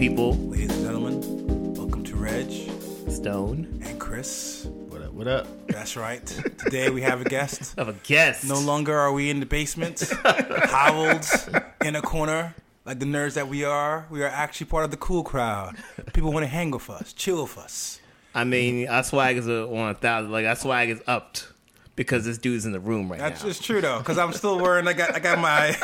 people. Ladies and gentlemen, welcome to Reg Stone. and Chris. What up? What up? That's right. Today we have a guest. Of a guest. No longer are we in the basement, howled in a corner like the nerds that we are. We are actually part of the cool crowd. People want to hang with us, chill with us. I mean, our swag is a, on a thousand. Like our swag is upped because this dude's in the room right That's now. That's just true though, because I'm still wearing. I got I got my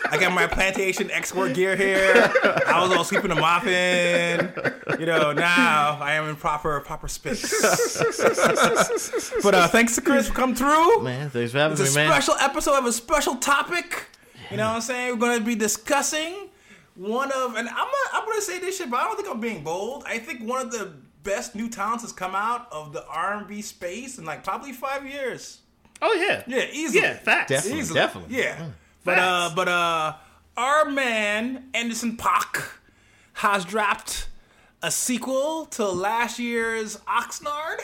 I got my plantation export gear here. I was all sweeping and mopping. You know, now I am in proper proper space. but uh, thanks to Chris for coming through. Man, thanks for having It's a me, man. special episode of a special topic. You know what I'm saying? We're going to be discussing one of, and I'm gonna, I'm going to say this shit, but I don't think I'm being bold. I think one of the best new talents has come out of the R&B space in like probably five years. Oh yeah. Yeah, easily. Yeah, facts. Definitely. Easily. definitely. Yeah. But uh, but uh, our man Anderson Paak has dropped a sequel to last year's Oxnard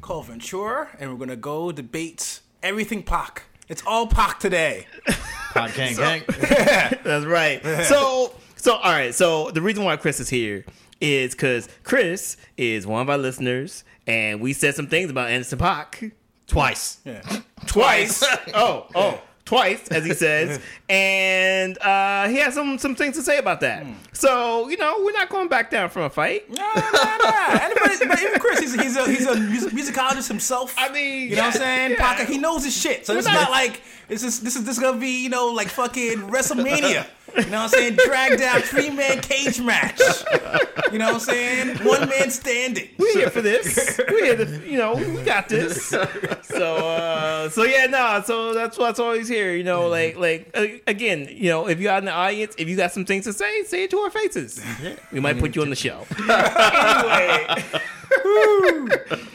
called Ventura, and we're gonna go debate everything Paak. It's all Paak today. Pod gang gang. That's right. So, so all right. So the reason why Chris is here is because Chris is one of our listeners, and we said some things about Anderson Paak Twice. Yeah. twice. oh, oh, twice, as he says, and uh, he has some some things to say about that. So you know, we're not going back down from a fight. Nah, nah. Anybody, but even Chris, he's a, he's a he's a music, musicologist himself. I mean, you know what I'm saying? yeah. Pac, he knows his shit. So this is not- not like this is this is this is gonna be you know like fucking WrestleMania. You know what I'm saying? Drag down three man cage match. You know what I'm saying? One man standing. We're here for this. We're here to, you know, we got this. So, uh, so yeah, no. So that's what's always here. You know, like, like uh, again, you know, if you're out in the audience, if you got some things to say, say it to our faces. We might put you on the show. anyway,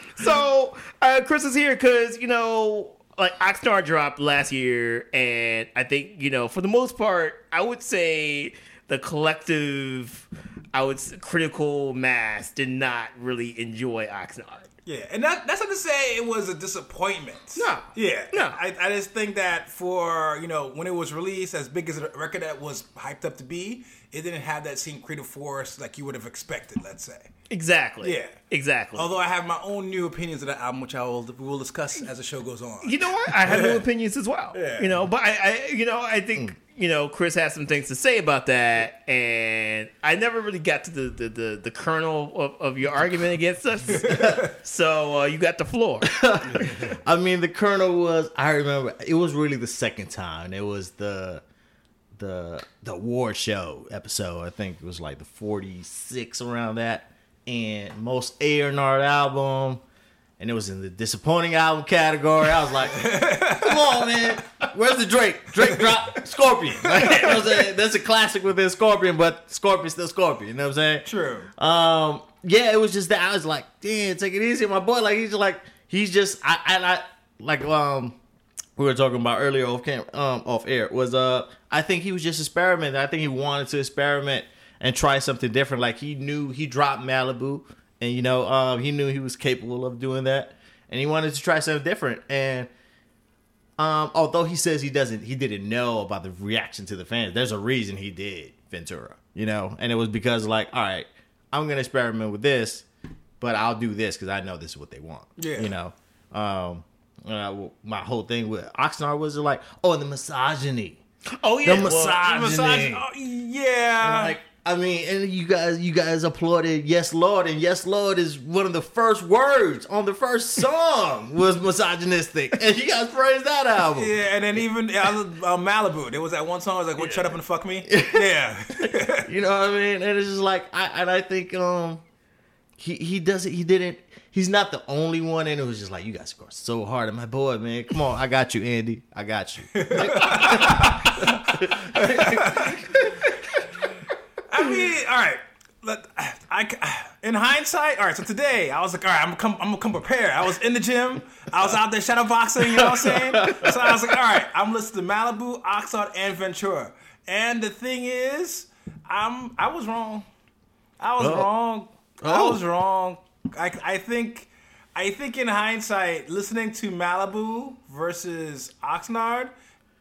so uh, Chris is here because you know, like Oxnard dropped last year, and I think you know, for the most part, I would say the collective, I would critical mass did not really enjoy Oxnard. Yeah, and that, that's not to say it was a disappointment. No. Yeah. No. I, I just think that for, you know, when it was released, as big as a record that was hyped up to be, it didn't have that same creative force like you would have expected, let's say. Exactly. Yeah. Exactly. Although I have my own new opinions of that album, which I will we will discuss as the show goes on. you know what? I have new opinions as well. Yeah. You know, but I, I, you know, I think mm. You know Chris has some things to say about that, and I never really got to the the the, the kernel of, of your argument against us. so uh, you got the floor. I mean, the kernel was. I remember it was really the second time. It was the the the war show episode. I think it was like the forty six around that, and most A and R album. And it was in the disappointing album category. I was like, "Come on, man, where's the Drake? Drake drop Scorpion. Like, was a- that's a classic within Scorpion, but Scorpion's still Scorpion. You know what I'm saying? True. Um, yeah, it was just that I was like, damn, take it easy, my boy. Like he's just like he's just I and I like um we were talking about earlier off cam um off air was uh I think he was just experimenting. I think he wanted to experiment and try something different. Like he knew he dropped Malibu and you know um he knew he was capable of doing that. And he wanted to try something different. And um although he says he doesn't he didn't know about the reaction to the fans. There's a reason he did Ventura you know? And it was because like all right I'm gonna experiment with this but I'll do this because I know this is what they want Yeah. you know? Um uh, my whole thing with Oxnard was like oh the misogyny. Oh yeah, The well, misogyny. Oh, yeah. like I mean, and you guys, you guys applauded "Yes Lord," and "Yes Lord" is one of the first words on the first song was misogynistic, and you guys praised that album. yeah, and then even uh, uh, Malibu, there was that one song. I was like, "What? Shut up and fuck me." Yeah, You know what I mean? And it's just like, I and I think um, he he doesn't, he didn't, he's not the only one, and it was just like, you guys go so hard at my boy, man. Come on, I got you, Andy, I got you. I mean, all right. Let, I, in hindsight, all right. So today, I was like, all right, I'm gonna come, I'm gonna come prepared. I was in the gym. I was out there shadow boxing. You know what I'm saying? So I was like, all right, I'm listening to Malibu, Oxnard, and Ventura. And the thing is, I'm, I was wrong. I was Oh. wrong. I Oh. was wrong. I, I think, I think in hindsight, listening to Malibu versus Oxnard,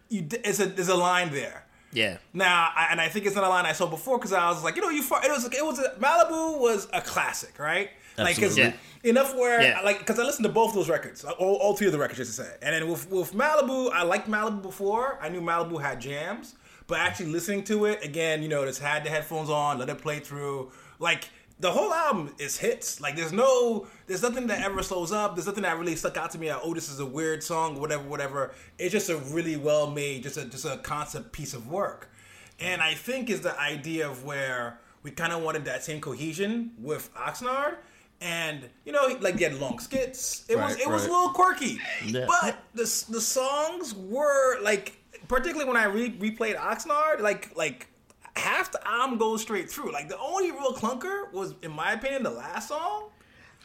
you, it's a, there's a line there. Yeah. Now, I, and I think it's not a line I saw before because I was like, you know, you far, it was it was a, Malibu was a classic, right? Like, 'cause Absolutely. enough where Yeah. like because I listened to both those records, uh, all, all three of the records, just to say. And then with with Malibu, I liked Malibu before. I knew Malibu had jams, but actually listening to it again, you know, just had the headphones on, let it play through, like. The whole album is hits. Like there's no, there's nothing that ever slows up. There's nothing that really stuck out to me. Like, oh, this is a weird song, whatever, whatever. It's just a really well made, just a just a concept piece of work. And I think is the idea of where we kind of wanted that same cohesion with Oxnard. And you know, like they had long skits. It was Right, it was a little quirky, Yeah. but the the songs were like, particularly when I re- replayed Oxnard, like like half the album goes straight through. Like the only real clunker was, in my opinion, the last song.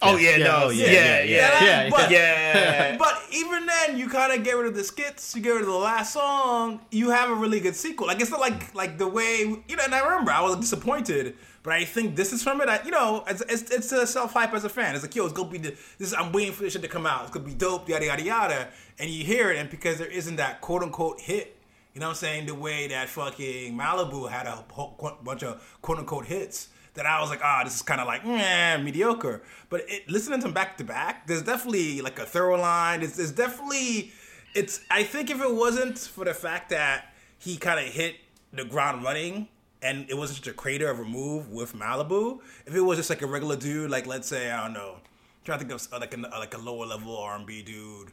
Oh yeah, Yeah, no, yeah, yeah, yeah, yeah, yeah, yeah. but, yeah. but even then, you kind of get rid of the skits. You get rid of the last song. You have a really good sequel. Like it's not like like the way you know. And I remember I was disappointed, but I think this is from it. I, you know, it's it's, it's a self hype as a fan. It's like yo, it's gonna be the, this. I'm waiting for this shit to come out. It's gonna be dope. Yada yada yada. And you hear it, and because there isn't that quote unquote hit. You know what I'm saying? The way that fucking Malibu had a whole bunch of quote unquote hits that I was like, ah, this is kind of like meh, mediocre. But it, listening to them back to back, there's definitely like a thorough line. It's, it's definitely, it's. I think if it wasn't for the fact that he kind of hit the ground running and it wasn't such a crater of a move with Malibu, if it was just like a regular dude, like let's say I don't know, trying to think of like a like a lower level R&B dude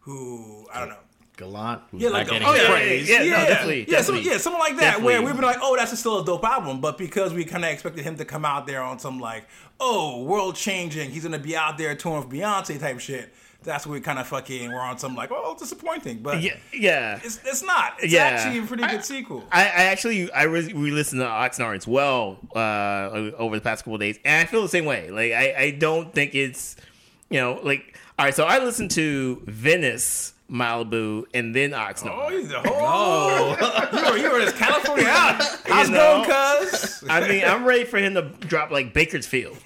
who I don't know. Gallant. who's Yeah, not like getting oh, yeah, praise. yeah, no, definitely, yeah, some- yeah, something like that. Where we've been like, oh, that's still a dope album, but because we kind of expected him to come out there on some like, oh, world changing, he's gonna be out there touring with Beyonce type shit. That's where we kind of fucking were on some like, oh, disappointing, but yeah, yeah. it's it's not. It's Yeah. actually a pretty good sequel. I, I actually I re- re-listened to Oxnard as well uh, over the past couple of days, and I feel the same way. Like I, I don't think it's you know like all right. So I listened to Venice, Malibu, and then Oxnard. Oh, he's the whole. you were you were just California out. How's it know? going, cuz? I mean, I'm ready for him to drop like Bakersfield,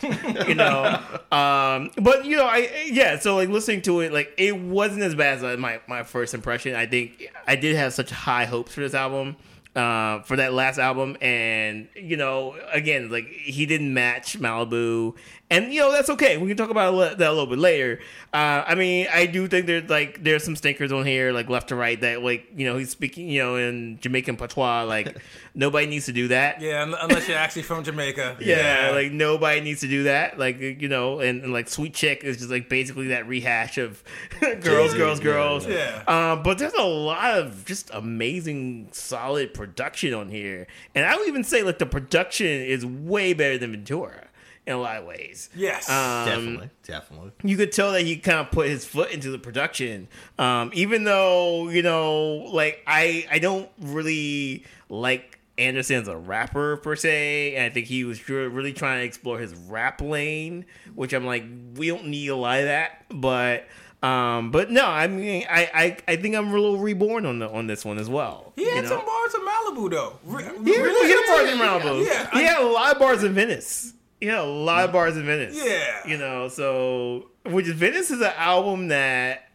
you know. Um, but you know, I yeah. So like listening to it, like it wasn't as bad as my my first impression. I think I did have such high hopes for this album, uh, for that last album, and you know, again, like he didn't match Malibu, and you know that's okay. We can talk about that a little bit later. Uh, I mean, I do think there's like there's some stinkers on here, like left to right, that like you know he's speaking, you know, in Jamaican patois, like nobody needs to do that. Yeah, unless you're actually from Jamaica. Yeah, like nobody needs to do that. Like you know, and, and like Sweet Chick is just like basically that rehash of girls, girls, girls. Yeah. Um, but there's a lot of just amazing, solid production on here, and I would even say like the production is way better than Ventura in a lot of ways. Yes. Um, Definitely, definitely. you could tell that he kind of put his foot into the production um, even though you know like i i don't really like anderson as a rapper per se and i think he was really trying to explore his rap lane which i'm like we don't need a lot of that but um but no i mean i i, I think i'm a little reborn on the on this one as well He had you know? some bars in Malibu though. Re- he really hit bars in yeah, Malibu. Yeah, he had a lot of bars in Venice. Had a lot of bars in Venice. Yeah. you know, so which is Venice is an album that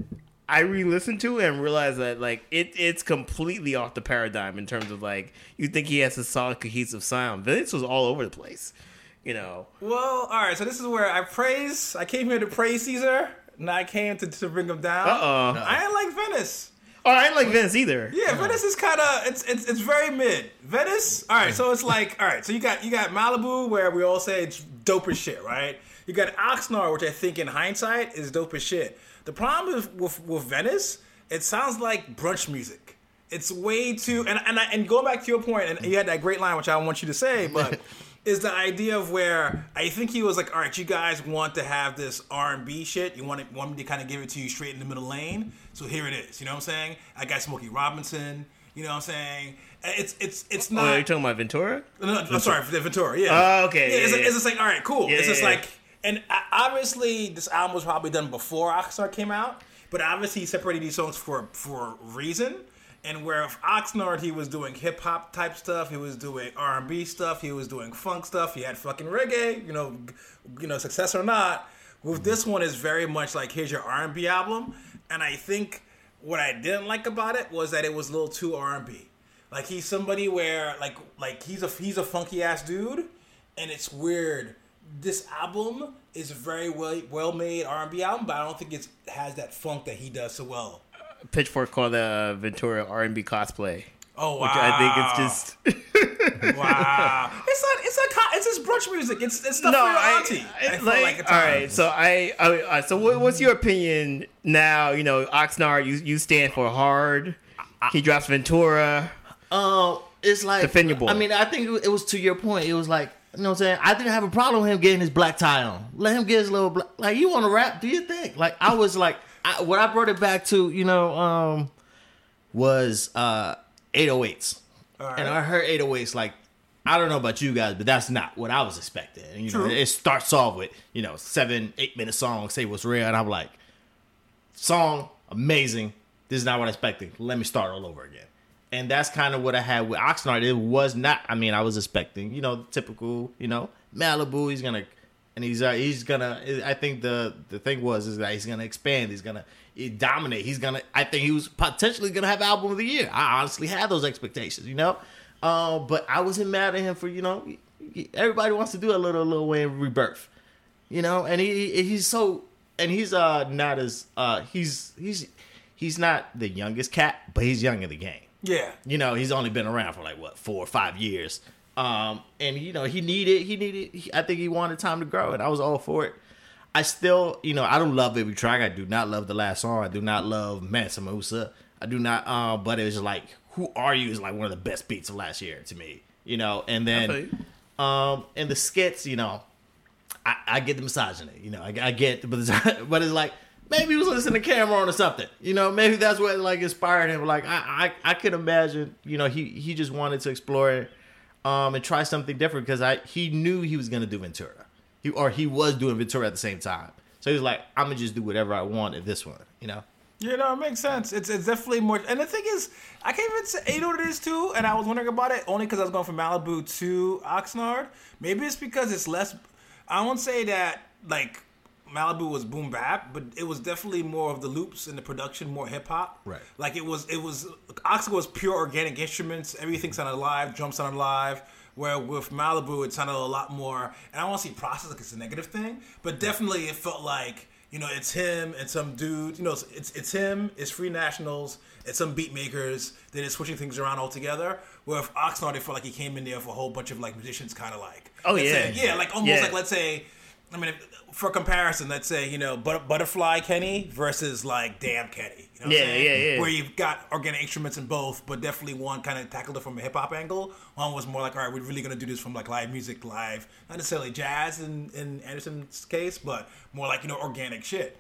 I re-listened to and realized that like it it's completely off the paradigm in terms of like you think he has a solid cohesive sound. Venice was all over the place. You know, Well, all right. So this is where I praise. I came here to praise Caesar, and I came to, to bring him down. Uh-oh. I ain't like Venice. Oh, I didn't like Venice either. Yeah, Venice is kind of it's it's it's very mid. Venice. All right, so it's like all right. So you got you got Malibu where we all say it's dope as shit, right? You got Oxnard, which I think in hindsight is dope as shit. The problem with with, with Venice, it sounds like brunch music. It's way too and and I, and going back to your point, and you had that great line which I want you to say, but. Is the idea of where I think he was like, all right, you guys want to have this R and B shit. You want it, want me to kind of give it to you straight in the middle lane. So here it is. You know what I'm saying? I got Smokey Robinson. You know what I'm saying? It's it's it's oh, not. Oh, not. you're talking about Ventura? No, no, I'm sorry, Ventura. Yeah. Oh, okay, Yeah, it's, yeah, it's yeah. just like, all right, cool. Yeah, it's just like, and obviously this album was probably done before Oxnard came out, but obviously he separated these songs for for a reason. And where Oxnard he was doing hip hop type stuff, he was doing R and B stuff, he was doing funk stuff, he had fucking reggae, you know, you know, success or not. With this one is very much like here's your R and B album, and I think what I didn't like about it was that it was a little too R and B. Like he's somebody where like like he's a he's a funky ass dude, and it's weird. This album is very well well made R and B album, but I don't think it has that funk that he does so well. Pitchfork called the Ventura R and B cosplay. Oh wow! Which I think it's just wow. It's not. It's not. It's just brunch music. It's it's stuff no. for your I, auntie. I- I feel like, like all right. So I, I so what, what's your opinion now? You know, Oxnard, you you stand for hard. He drops Ventura. Um, it's like Defend your boy. I mean, I think it was to your point. It was like you know what I'm saying. I didn't have a problem with him getting his black tie on. Let him get his little black. Like you want to rap? Do you think? Like I was like, I, what I brought it back to, you know, um, was uh 808s, Alright. and I heard 808s like. I don't know about you guys, but that's not what I was expecting. And, you know, it starts off with you know seven, eight minute song, say what's real, and I'm like, song amazing. This is not what I expected. Let me start all over again. And that's kind of what I had with Oxnard. It was not. I mean, I was expecting, you know, the typical, you know, Malibu. He's gonna, and he's uh, he's gonna. I think the the thing was is that he's gonna expand. He's gonna dominate. He's gonna. I think he was potentially gonna have album of the year. I honestly had those expectations, you know. Uh, but I wasn't mad at him for you know. Everybody wants to do a little Lil Wayne rebirth you know and he- he's so and he's uh not as uh he's he's he's not the youngest cat but he's young in the game yeah. you know he's only been around for like what four or five years um and you know he needed he needed he, i think he wanted time to grow and i was all for it. I still you know i don't love every track. I do not love the last song. I do not love mansa musa i do not uh but it was like who are you is like one of the best beats of last year to me you know? And then um and the skits you know I, I get the misogyny, you know. I, I get, but it's, but it's like maybe he was listening to Cam'ron or something, you know. Maybe that's what like inspired him. Like I, I, I could imagine, you know, he he just wanted to explore, um, and try something different because I he knew he was gonna do Ventura, he or he was doing Ventura at the same time. So he was like, I'm gonna just do whatever I want at this one, you know. You know, it makes sense. It's it's definitely more. And the thing is, I can't even say eight what it is too. And I was wondering about it only because I was going from Malibu to Oxnard. Maybe it's because it's less. I won't say that like Malibu was boom bap, but it was definitely more of the loops and the production, more hip hop. Right. Like it was. It was Oxnard was pure organic instruments. Everything mm-hmm. sounded live. Drums sounded live. Where with Malibu, it sounded a lot more. And I don't want to see process like it's a negative thing, but definitely it felt like you know, it's him and some dude. You know, it's it's, it's him. It's Free Nationals. It's some beat makers. They're just switching things around altogether. Where if Oxnard, it felt like he came in there for a whole bunch of like musicians, kind of like. Oh, yeah. say- yeah, like almost Yeah. like let's say. I mean, if, for comparison, let's say you know, but, Butterfly Kenny versus like Damn Kenny. You know what Yeah, I'm saying? yeah, yeah. Where you've got organic instruments in both, but definitely one kind of tackled it from a hip hop angle. One was more like, all right, we're really gonna do this from like live music, live, not necessarily jazz in in Anderson's case, but more like you know organic shit.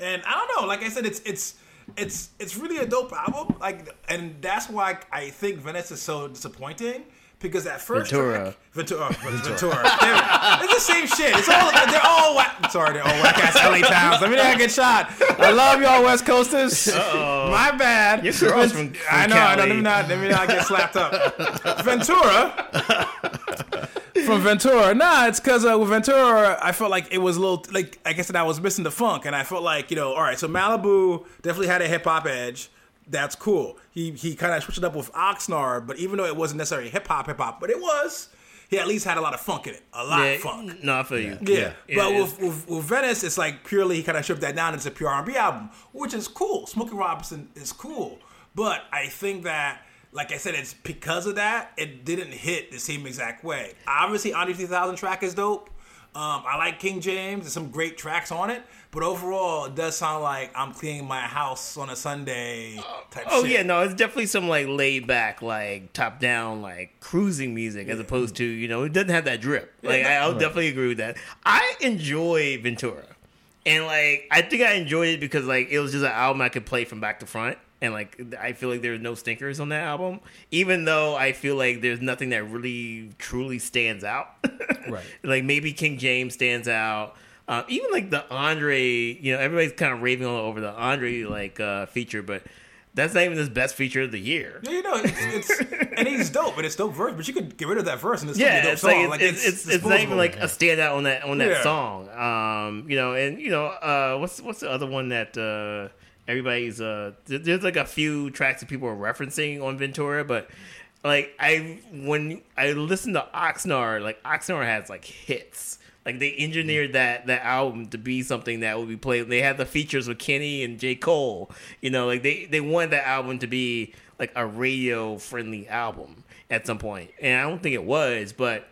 And I don't know, like I said, it's it's it's it's really a dope album. Like, and that's why I think Venice is so disappointing. Because that first Ventura. track, Ventura, Ventura, Damn it. it's the same shit. It's all they're all whack. Sorry, they're all whack ass LA towns. Let me not get shot. I love y'all West Coasters. My bad. Your girl's from- from I know. I know. Let me not. Let me not get slapped up. Ventura. From Ventura, nah, it's because uh, with Ventura, I felt like it was a little like I guess that I was missing the funk, and I felt like you know, all right, so Malibu definitely had a hip hop edge. That's cool. He he kind of switched it up with Oxnard, but even though it wasn't necessarily hip hop, hip hop, but it was, he at least had a lot of funk in it, a lot Yeah, of funk. No, I feel you. Yeah, Yeah, but it with, with with Venice, it's like purely he kind of stripped that down. It's a pure R&B album, which is cool. Smokey Robinson is cool, but I think that, like I said, it's because of that it didn't hit the same exact way. Obviously, Andre 3000 track is dope. Um, I like King James. There's some great tracks on it, but overall, it does sound like I'm cleaning my house on a Sunday type. Oh shit. yeah, no, it's definitely some like laid back, like top down, like cruising music, as opposed to you know it doesn't have that drip. Like I, I'll definitely agree with that. I enjoy Ventura, and like I think I enjoyed it because like it was just an album I could play from back to front, and like I feel like there's no stinkers on that album, even though I feel like there's nothing that really truly stands out. Right. like maybe King James stands out. Uh, even like the Andre, you know, everybody's kind of raving all over the Andre like uh, feature, but that's not even his best feature of the year. Yeah, you know, it's, it's and he's dope, but it's dope verse. But you could get rid of that verse and it's still be a Yeah, dope it's song. like it's it's, it's, not even disposable. like a standout on that on that Yeah. song. Um, you know, and you know, uh, what's what's the other one that uh, everybody's uh, there's like a few tracks that people are referencing on Ventura, but like I when I listen to Oxnard, like Oxnard has like hits. Like they engineered that that album to be something that would be played. They had the features with Kenny and J Cole. You know, like they they wanted that album to be like a radio friendly album at some point, and I don't think it was, but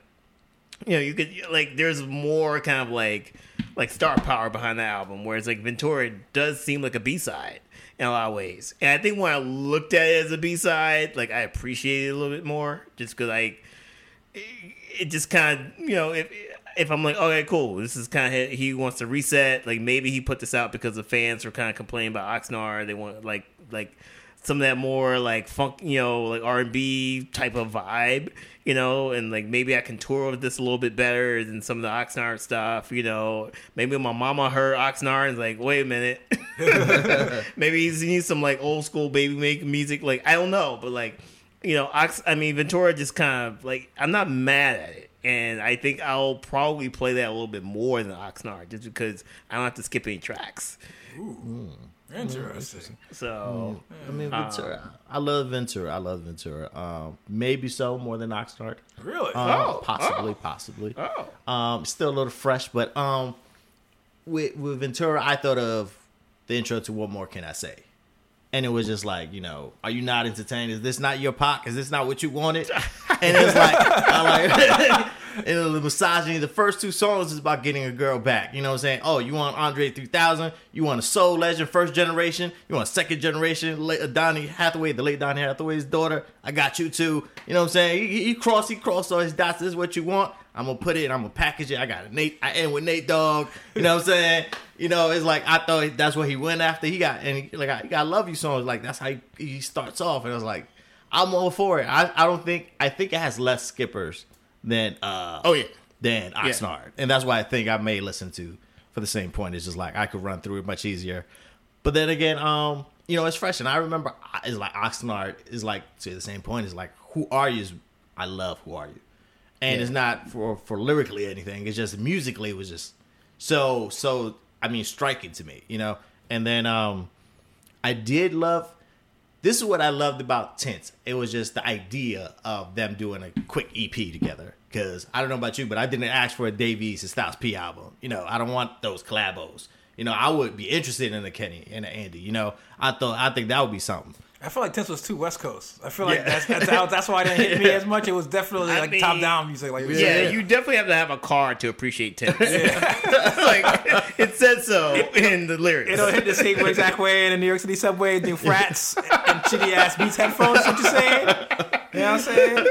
you know, you could like there's more kind of like like star power behind the album, whereas like Ventura does seem like a B side in a lot of ways. And I think when I looked at it as a B side, like I appreciate it a little bit more, just because like it, it just kind of you know if if I'm like okay cool, this is kind of he wants to reset. Like maybe he put this out because the fans were kind of complaining about Oxnard. They want like like some of that more like funk, you know, like R and B type of vibe, you know, and like maybe I can tour with this a little bit better than some of the Oxnard stuff, you know. Maybe my mama heard Oxnard and is like, wait a minute, maybe he needs some like old school baby make music. Like I don't know, but like you know, Ox. I mean, Ventura just kind of like I'm not mad at it. And I think I'll probably play that a little bit more than Oxnard, just because I don't have to skip any tracks. Hmm. Interesting. So I mean, Ventura. I love Ventura. I love Ventura. Um, maybe so more than Oxnard. Really? Um, Oh, possibly, oh. possibly. Oh. Um, still a little fresh, but um, with with Ventura, I thought of the intro to "What More Can I Say," and it was just like, you know, are you not entertained? Is this not your pop? Is this not what you wanted? And it's like, I like. And the misogyny, the first two songs is about getting a girl back. You know what I'm saying? Oh, you want Andre 3000? You want a soul legend, first generation? You want second generation? Uh, Donny Hathaway, the late Donny Hathaway's daughter. I got you too. You know what I'm saying? He, he crossed, he crossed all his dots. This is what you want. I'm gonna put it. I'm gonna package it. I got a Nate. I end with Nate Dogg. You know what I'm saying? You know, it's like I thought that's what he went after. He got and he, like I, he got love you songs. Like that's how he, he starts off. And I was like, I'm all for it. I, I don't think I think it has less skippers than uh Oh yeah. than Oxnard, and that's why I think I may listen to for the same point. It's just like I could run through it much easier. But then again, um, you know, it's fresh, and I remember it's like Oxnard is like to the same point. It's like who are you? I love who are you, and Yeah. it's not for for lyrically anything. It's just musically it was just so so. I mean, striking to me, you know. And then um, I did love. This is what I loved about Tints. It was just the idea of them doing a quick EP together. Because I don't know about you, but I didn't ask for a Davies and Styles P album. You know, I don't want those collabos. You know, I would be interested in a Kenny and an Andy. You know, I thought I think that would be something. I feel like Tints was too West Coast. I feel like Yeah. that's, that's how, that's why it didn't hit me as much. It was definitely I like mean, top down music. Like we Yeah, you definitely have to have a car to appreciate Tints. like it said so in the lyrics. It'll hit the same exact way in the New York City subway, do frats and shitty ass Beats headphones. What you saying? You know what I'm saying?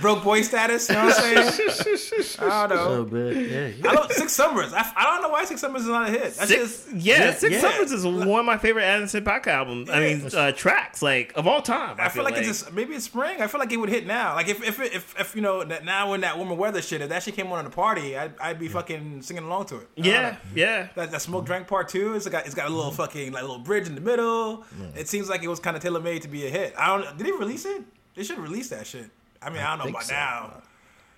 Broke boy status. You know what I'm saying? I don't know. but yeah, I don't Six Summers. I, I don't know why Six Summers is not a hit. That's Six, just yeah, yeah, Six yeah. Summers is one of my favorite Anderson Paak albums. I mean, uh, tracks like of all time. I, I feel like, it's just maybe it's spring. I feel like it would hit now. Like if if if, if you know that now when that warmer weather shit, if that shit came on in the party, I'd, I'd be fucking singing along to it. Yeah, know. yeah. That, that smoke drank part two. It's got it's got a little fucking like little bridge in the middle. It seems like it was kind of tailor made to be a hit. I don't. Did he release it? They should release that shit. I mean, I, don't know think about so. now.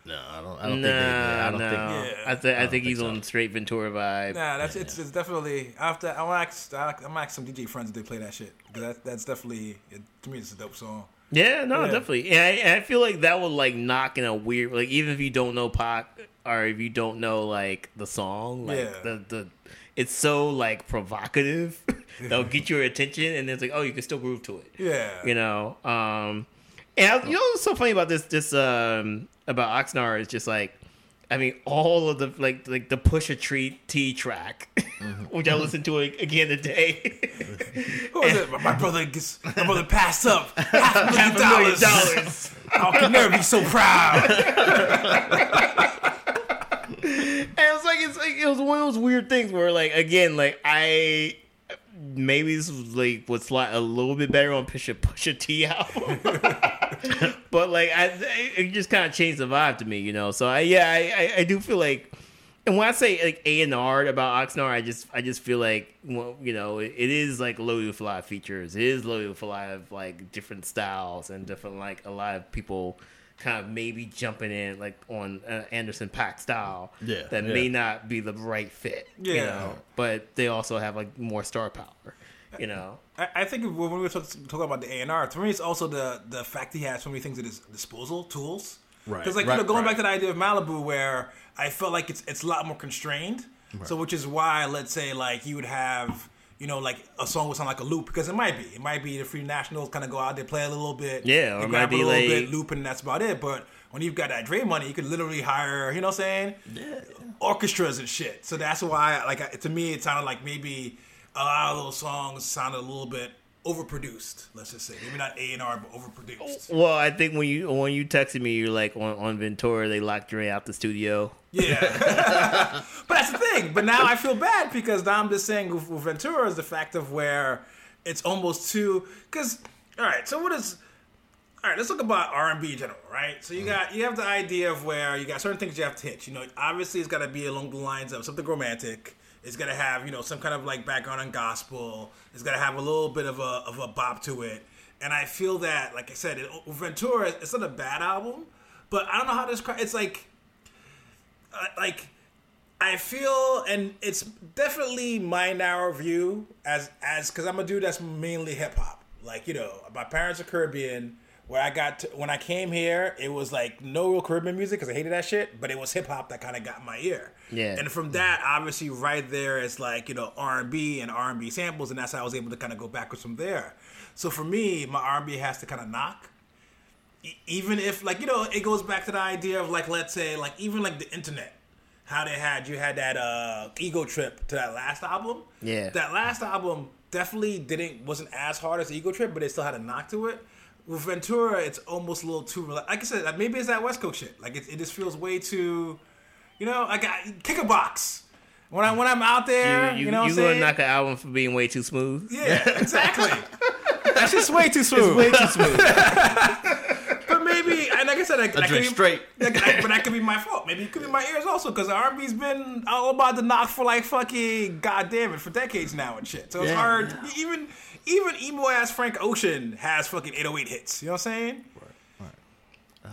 no, I don't. I don't No, think they. I don't no. think. Yeah. I, th- I, don't think he's think so. on straight Ventura vibe. Nah, that's it's, it's definitely. after. I'm ask. I'm gonna ask some DJ friends if they play that shit. 'Cause That, that's definitely it, to me. It's a dope song. Yeah, no, Yeah. definitely. And I, I feel like that would like knock in a weird like even if you don't know Paak or if you don't know like the song, like Yeah. the the it's so like provocative. That'll get your attention and it's like, oh, you can still groove to it. Yeah. You know. Um and I, you know what's so funny about this this um about Oxnard is just like I mean, all of the like like the push a Tree T track, which I listened to again today. Who was it? My brother gets. My brother passed up half a million Half a million dollars. dollars. How can never be so proud? And it was like it's like it was one of those weird things where like again like I maybe this was like what's like a little bit better on Pusha Pusha T album, but like I it just kind of changed the vibe to me, you know. So I yeah I, I I do feel like. And when I say like A and R about Oxnard, I just I just feel like well, you know it, it is like loaded with a lot of features. It is loaded with a lot of like different styles and different like a lot of people kind of maybe jumping in like on uh, Anderson Paak style Yeah, that yeah. may not be the right fit. You know, but they also have like more star power. You know, I, I think when we were talk, talking about the A and R, to me, it's also the the fact he has so many things at his disposal, tools. Right. Because like Right, you know, going right. back to the idea of Malibu, where I felt like it's it's a lot more constrained. So which is why, let's say, like you would have. You know, like a song would sound like a loop because it might be. It might be the Free Nationals kind of go out there, play a little bit, Yeah, or grab a little like- bit, loop, and that's about it. But when you've got that Dre money, you could literally hire, you know what I'm saying? Yeah. orchestras and shit. So that's why, like, to me, it sounded like maybe a lot of those songs sounded a little bit overproduced. Let's just say maybe not A and R, but overproduced. well, I think when you when you texted me, you're like on, on Ventura, they locked Dre out the studio. Yeah, but that's the thing. But now I feel bad because now I'm just saying with, with Ventura is the fact of where it's almost too. Because all right, so what is? All right, let's talk about R and B in general, right? So you mm-hmm. got you have the idea of where you got certain things you have to hit. You know, obviously it's got to be along the lines of something romantic. It's to have you know some kind of like background on gospel. It's to have a little bit of a of a bop to it. And I feel that, like I said, it, Ventura, it's not a bad album, but I don't know how describe. It's like uh, like I feel, and it's definitely my narrow view as as because I'm a dude that's mainly hip hop. Like you know, my parents are Caribbean. Where I got to, when I came here, it was like no real Caribbean music because I hated that shit. But it was hip hop that kind of got in my ear. Yeah. And from that, obviously, right there, it's like you know R and B and R and B samples, and that's how I was able to kind of go backwards from there. So for me, my R and B has to kind of knock e- even if like you know it goes back to the idea of like let's say like even like the internet how they had you had that uh ego trip to that last album Yeah. that last album definitely didn't wasn't as hard as ego trip but it still had a knock to it with ventura it's almost a little too rela- like i said maybe it's that west coast shit like it, it just feels way too you know like I, kick a box when i when i'm out there you, you, know what you gonna knock an album for being way too smooth? yeah exactly that's just way too smooth Way too smooth. but maybe, and like I said, like, I that drink could be- straight. like, I- but that could be my fault. Maybe it could be my ears also, because R&B's been all about the knock for like fucking goddamn it for decades now and shit. So it's Yeah. hard. Even even emo ass Frank Ocean has fucking 808 hits. You know what I'm saying? Right.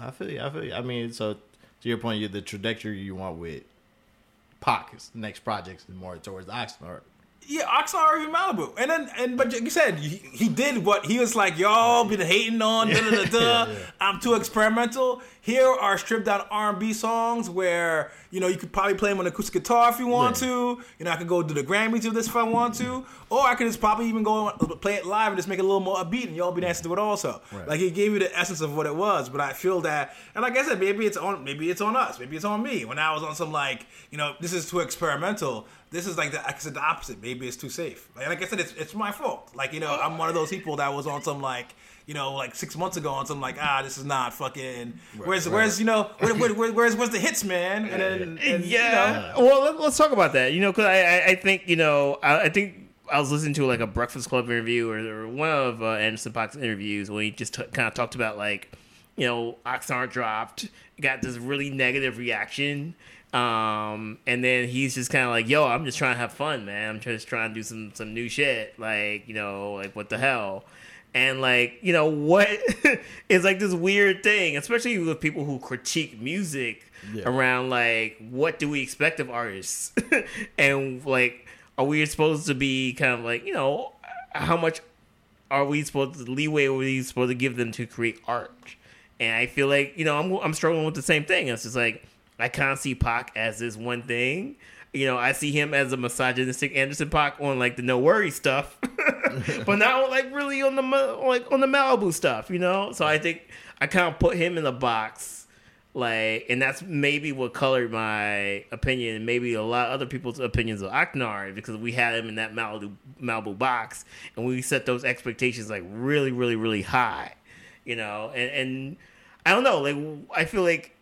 I feel you. I feel you. I mean, so to your point, you the trajectory you want with Paak, next projects is more towards the Oxnard. Yeah, Oxnard even Malibu. And then, and but you said he, he did what he was like. Y'all been hating on. Da, da, da. I'm too experimental. Here are stripped down R&B songs where you know you could probably play them on acoustic guitar if you want Yeah. to. You know, I could go to the Grammys with this if I want to, or I could just probably even go play it live and just make it a little more upbeat, and y'all be dancing to it also. Right. Like he gave you the essence of what it was. But I feel that, and like I said, maybe it's on, maybe it's on us, maybe it's on me. When I was on some like, you know, this is too experimental. This is like the, like I said, the opposite. Maybe it's too safe. Like, like I said, it's, it's my fault. Like you know, I'm one of those people that was on some like. You know, like six months ago, on some like, ah, this is not fucking. Where's, right. where's, you know, where, where, where, where's, where's the hits, man? And then, and, you yeah. know, Well, let, let's talk about that. You know, because I, I, I think you know, I, I think I was listening to like a Breakfast Club interview or, or one of uh, Anderson Paak's interviews when he just t- kind of talked about like, you know, Oxnard dropped, got this really negative reaction. Um, and then he's just kind of like, "Yo, I'm just trying to have fun, man. I'm just trying to do some some new shit. Like, you know, like what the hell." And like, you know, what is like this weird thing, especially with people who critique music Yeah. around like what do we expect of artists? and like are we supposed to be kind of like, you know, how much are we supposed to leeway are we supposed to give them to create art? And I feel like, you know, I'm I'm struggling with the same thing. It's just like I can't see Paak as this one thing. You know, I see him as a misogynistic Anderson Paak on like the no worry stuff, but not like really on the like on the Malibu stuff. You know, so I think I kind of put him in the box, like, and that's maybe what colored my opinion, and maybe a lot of other people's opinions of Oxnard because we had him in that Malibu Malibu box, and we set those expectations like really, really, really high. You know, and and I don't know, like I feel like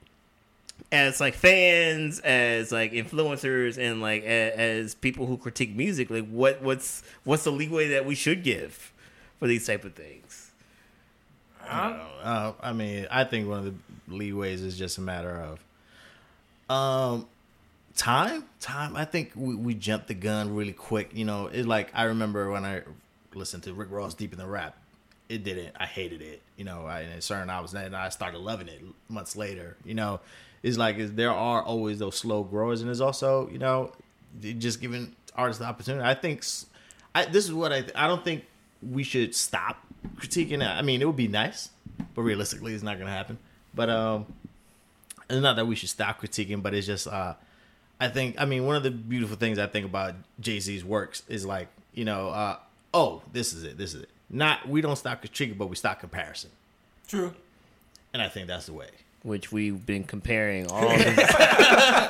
as like fans, as like influencers, and like as, as people who critique music, like what what's what's the leeway that we should give for these type of things? I don't know. Uh, I mean, I think one of the leeways is just a matter of um time. Time. I think we, we jumped the gun really quick. You know, it's like I remember when I listened to Rick Ross Deeper Than Rap. It didn't. I hated it. You know, I, and certain I was and I started loving it months later. You know, it's like it's, there are always those slow growers, and there's also you know just giving artists the opportunity. I think. I, this is what I I don't think we should stop critiquing it. I mean, it would be nice, but realistically, it's not gonna happen. But um, it's not that we should stop critiquing, but it's just uh, I think I mean one of the beautiful things I think about Jay Z's works is like you know uh, oh this is it this is it. Not we don't stop critiquing, but we stop comparison, True. and I think that's the way. Which we've been comparing all his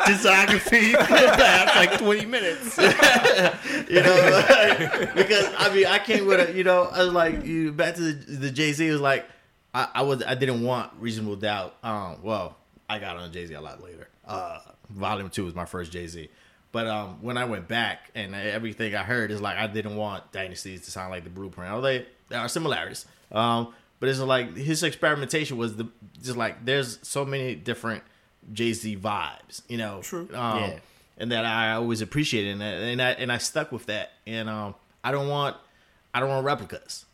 discography for the past like 20 minutes. you know, like, because I mean, I came with a, you know, I was like, you back to the, the Jay Z was like, I, I was, I didn't want reasonable doubt. Um, well, I got on Jay Z a lot later. Uh, Volume Two was my first Jay Z, but um, when I went back and everything I heard is like, I didn't want Dynasties to sound like the Blueprint. Although they, there are similarities, um, but it's like his experimentation was the just like there's so many different Jay Z vibes, you know. True. Um, Yeah. and that I always appreciated, and, and I and I stuck with that. And um, I don't want, I don't want replicas.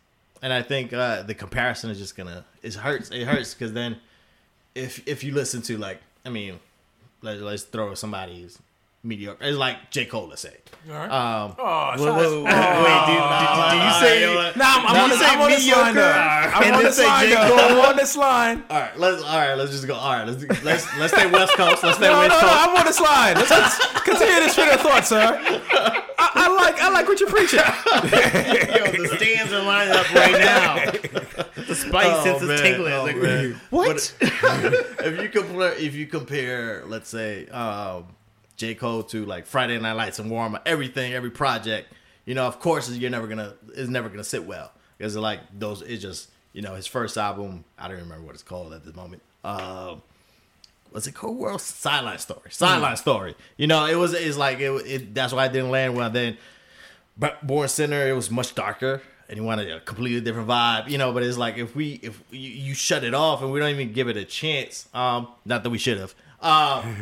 And I think uh, the comparison is just gonna it hurts. It hurts because then, if if you listen to like, I mean, let, let's throw somebody's mediocre. It's like J Cole, let's say. All right. Um, oh, Wait, shots- wait, wait, wait, do, do, do you say Nah, I'm, I'm Do on you this, say I'm on this line. mediocre though. I'm and on then this say line. J. though. Cole? I'm on this line. all right, let's all right. Let's just go. All right, let's do- let's let's stay West Coast. Let's stay No, no, West no, Coast. I'm on this line. Let's con- continue this train of thought, sir. I, I like, I like what you're preaching. Yo, the stands are lining up right now. The spice Oh, sense is tingling. Oh, like, man. what? if you compare, if you compare, let's say, um, J Cole to like Friday Night Lights and Warm, everything, every project, you know, of course, you're never gonna, it's never gonna sit well because like those, it's just, you know, his first album, I don't remember what it's called at this moment. Um, what's it called? World Sideline Story. Sideline Story. You know, it was, it's like it, it. That's why I didn't land well. Then, but Born Sinner, it was much darker. And he wanted a completely different vibe, you know. But it's like if we if you, you shut it off and we don't even give it a chance, um, not that we should have, um,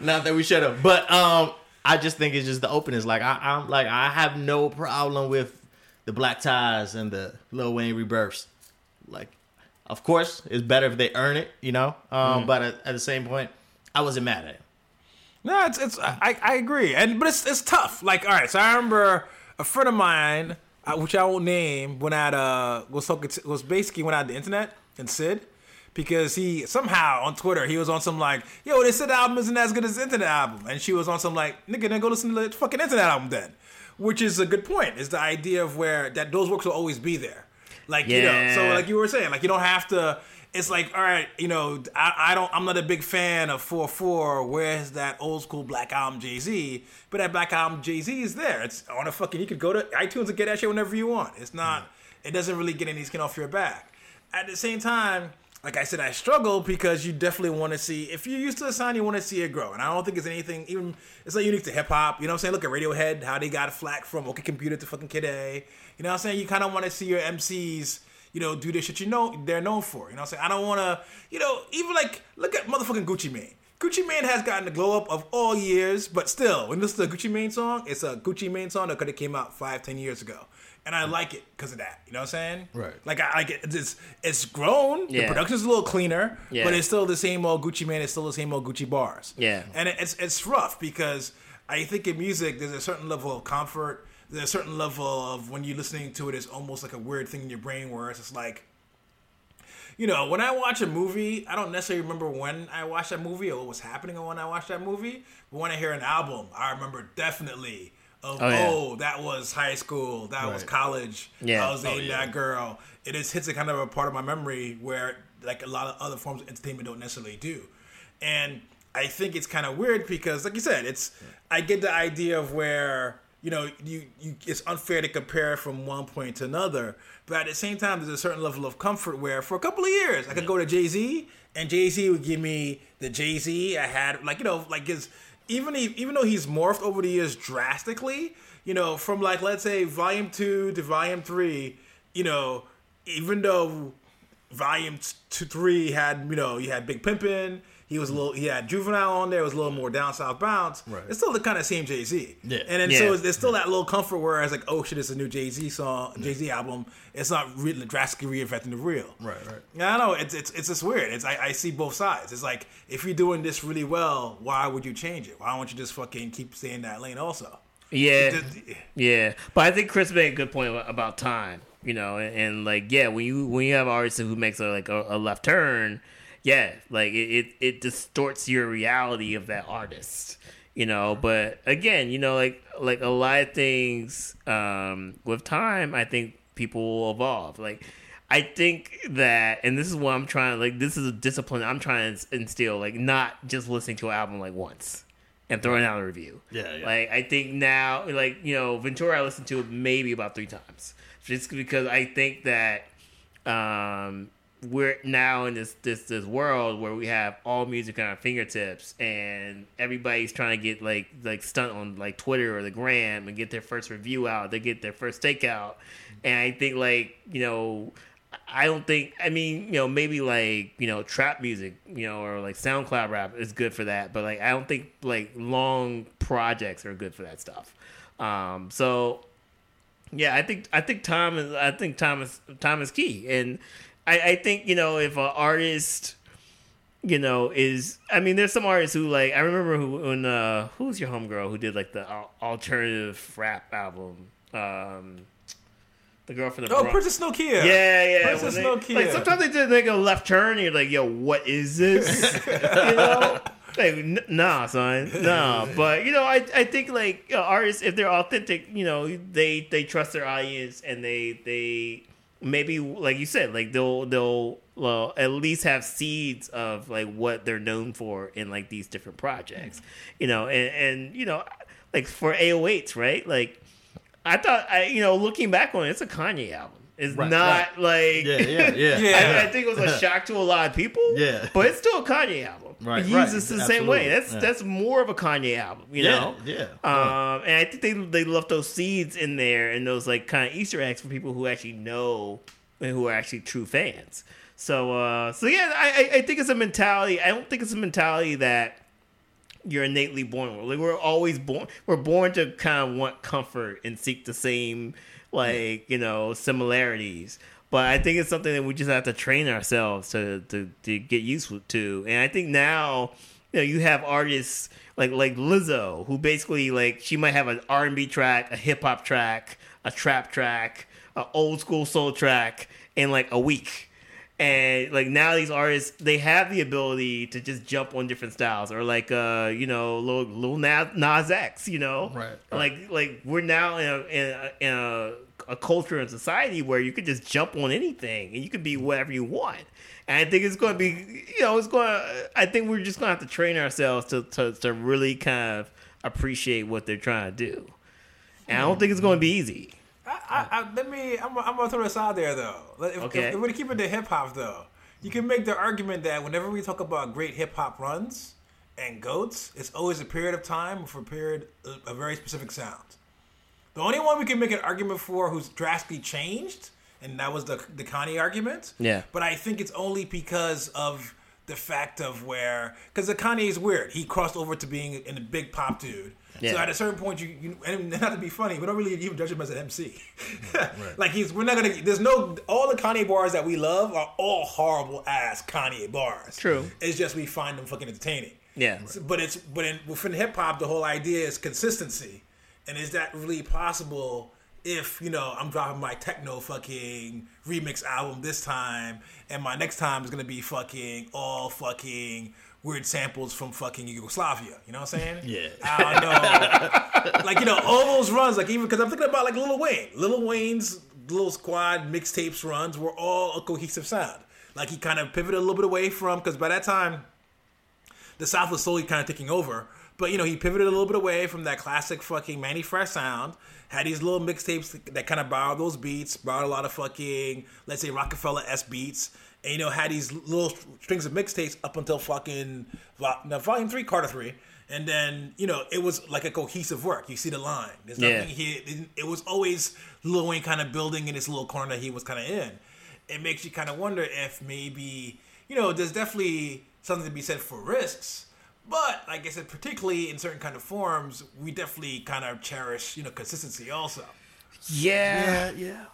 not that we should have, but um, I just think it's just the openness. Like I, I'm like I have no problem with the black ties and the Lil Wayne rebirths. Like, of course, it's better if they earn it, you know. Um, but at, at the same point, I wasn't mad at it. No, it's it's I, I agree, and but it's it's tough. Like, all right, so I remember a friend of mine, uh, which I won't name, went at uh was talking to, was basically went out the internet and Syd. Because he somehow on Twitter he was on some like, yo, this Syd album isn't as good as the internet album, and she was on some like, nigga, then go listen to the fucking internet album then, which is a good point. Is the idea of where that those works will always be there, like you know, so like you were saying, like you don't have to. It's like, all right, you know, I, I don't, I'm not a big fan of four four. Where's that old school Black Album Jay Z? But that Black Album Jay Z is there. It's on a fucking. You could go to iTunes and get that shit whenever you want. It's not. Mm. It doesn't really get any skin off your back. At the same time, like I said, I struggle because you definitely want to see. If you're used to a sound, you want to see it grow. And I don't think it's anything. Even it's not unique to hip hop. You know what I'm saying? Look at Radiohead, how they got flack from OK Computer to fucking Kid A. You know what I'm saying? You kind of want to see your MCs you know, do the shit you know they're known for. You know what I'm saying? I don't want to, you know, even like, look at motherfucking Gucci Mane. Gucci Mane has gotten the glow up of all years, but still, when this is a Gucci Mane song, it's a Gucci Mane song that could have came out five, ten years ago. And I like it because of that. You know what I'm saying? Right. Like I like it. It's it's grown. The production's a little cleaner, Yeah. but it's still the same old Gucci Mane. It's still the same old Gucci bars. Yeah. And it's it's rough because I think in music there's a certain level of comfort. There's a certain level of when you're listening to it, it's almost like a weird thing in your brain where it's just like, you know, when I watch a movie, I don't necessarily remember when I watched that movie or what was happening when I watched that movie. But when I hear an album, I remember definitely of Oh, yeah. oh, that was high school, that was college, Yeah. I was dating oh, yeah. that girl. It just hits a kind of a part of my memory where like a lot of other forms of entertainment don't necessarily do. And I think it's kind of weird because, like you said, it's I get the idea of where you know you, you it's unfair to compare from one point to another, but at the same time, there's a certain level of comfort where for a couple of years I could go to Jay Z and Jay Z would give me the Jay Z I had, like you know, like his even he, even though he's morphed over the years drastically, you know, from like let's say volume two to volume three, you know, even though volume t- two, three had you know you had Big Pimpin'. He was a little. He had Juvenile on there. It was a little more down south bounce. Right. It's still the kind of same Jay Z. Yeah. And then Yeah. so it's, there's still that little comfort where it's like, oh shit, it's a new Jay Z song, Jay Z album. It's not really drastically reinventing the real. Right, right. Yeah, I know. It's it's it's just weird. It's I, I see both sides. It's like if you're doing this really well, why would you change it? Why don't you just fucking keep staying that lane also? Yeah, The- yeah. But I think Chris made a good point about- about time. You know, and, and like yeah, when you when you have artists who makes a, like a, a left turn, yeah, like it, it it distorts your reality of that artist. You know, but again, you know, like like a lot of things um, with time, I think people will evolve. Like I think that, and this is what I'm trying. Like this is a discipline I'm trying to instill. Like not just listening to an album like once and throwing out a review. Yeah, yeah. Like I think now, like you know, Ventura, I listened to maybe about three times, just because I think that um, we're now in this this this world where we have all music on our fingertips, and everybody's trying to get like like stunt on like Twitter or the gram and get their first review out. They get their first takeout, and I think like you know. I don't think. I mean, you know, maybe like you know, trap music, you know, or like SoundCloud rap is good for that. But like, I don't think like long projects are good for that stuff. Um, so yeah, I think I think time is I think time is is key, and I, I think you know if an artist, you know, is I mean, there's some artists who like I remember who when uh who's your homegirl who did like the alternative rap album, um, the girl from the Oh, Bronx. Princess Nokia. Yeah, yeah. Princess Nokia. Like sometimes they did like a left turn, and you're like, "Yo, what is this?" you know, like n- nah, son, nah. But you know, I I think like you know, artists, if they're authentic, you know, they they trust their audience, and they they maybe like you said, like they'll they'll well, at least have seeds of like what they're known for in like these different projects, you know, and and you know, like for 808s, right, like. I thought, I you know, looking back on it, it's a Kanye album. It's Right, not like Yeah, yeah, yeah. Yeah. I, I think it was a shock to a lot of people. Yeah. but it's still a Kanye album. Right, Yeezus right. is the same way. That's Yeah. that's more of a Kanye album. You yeah, know. yeah. Um, and I think they they left those seeds in there and those like kind of Easter eggs for people who actually know and who are actually true fans. So uh, so yeah, I I- I think it's a mentality. I don't think it's a mentality that you're innately born with. Like we're always born. We're born to kind of want comfort and seek the same like you know similarities. But I think it's something that we just have to train ourselves to to, to get used to. And I think now, you know, you have artists like like Lizzo, who basically like she might have an R and B track, a hip hop track, a trap track, an old school soul track in like a week. And like now these artists they have the ability to just jump on different styles or like uh you know little Lil Nas, Nas X you know? Right, like like we're now in a, in a, in a a culture and society where you could just jump on anything and you could be whatever you want and I think it's going to be you know it's going to I think we're just going to have to train ourselves to, to to really kind of appreciate what they're trying to do and I don't think it's going to be easy I, I, I, let me. I'm, I'm gonna throw this out there though. If, Okay. if, if we're to keep it to hip hop though, you can make the argument that whenever we talk about great hip hop runs and goats, it's always a period of time for a period, a very specific sound. The only one we can make an argument for who's drastically changed, and that was the the Kanye argument. Yeah. But I think it's only because of the fact of where, because the Kanye is weird. He crossed over to being in a big pop dude. Yeah. So at a certain point, you, you and not to be funny, we don't really even judge him as an MC. right. Like he's, we're not gonna. There's no all the Kanye bars that we love are all horrible ass Kanye bars. True. It's just we find them fucking entertaining. yeah But it's but in, within hip hop, the whole idea is consistency, and is that really possible? If you know, I'm dropping my techno fucking remix album this time, and my next time is gonna be fucking all fucking weird samples from fucking Yugoslavia. You know what I'm saying? Yeah. I don't know. like you know, all those runs, like even because I'm thinking about like Lil Wayne, Lil Wayne's little squad mixtapes runs were all a cohesive sound. Like he kind of pivoted a little bit away from because by that time the South was slowly kind of taking over. But you know, he pivoted a little bit away from that classic fucking Manny Fresh sound. Had these little mixtapes that kind of borrowed those beats, borrowed a lot of fucking, let's say Roc-A-Fella's beats, and you know, had these little strings of mixtapes up until fucking vol- no, volume three, Carter three, and then you know, it was like a cohesive work. You see the line. There's Yeah. nothing here. It, was always Lil Wayne kind of building in this little corner that he was kind of in. It makes you kind of wonder if maybe you know, there's definitely something to be said for risks. But like I said, particularly in certain kind of forms, we definitely kind of cherish, you know, consistency also. yeah yeah, yeah.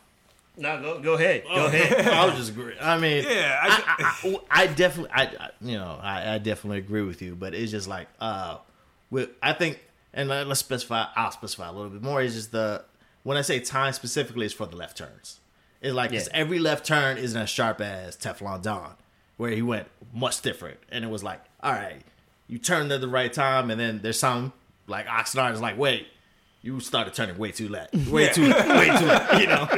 no go go ahead go ahead I was just agree. I mean, Yeah, I, I- I, I, I definitely, I, I, you know, I, I definitely agree with you. But it's just like, uh, with I think and let, us specify. I'll specify a little bit more. Is just the when I say time specifically, is for the left turns. It's like Yeah. every left turn isn't as sharp as Teflon Don, where he went much different, and it was like, all right, you turned at the right time, and then there's some like Oxnard is like, wait, you started turning way too late, way Yeah. too, way too late. You know,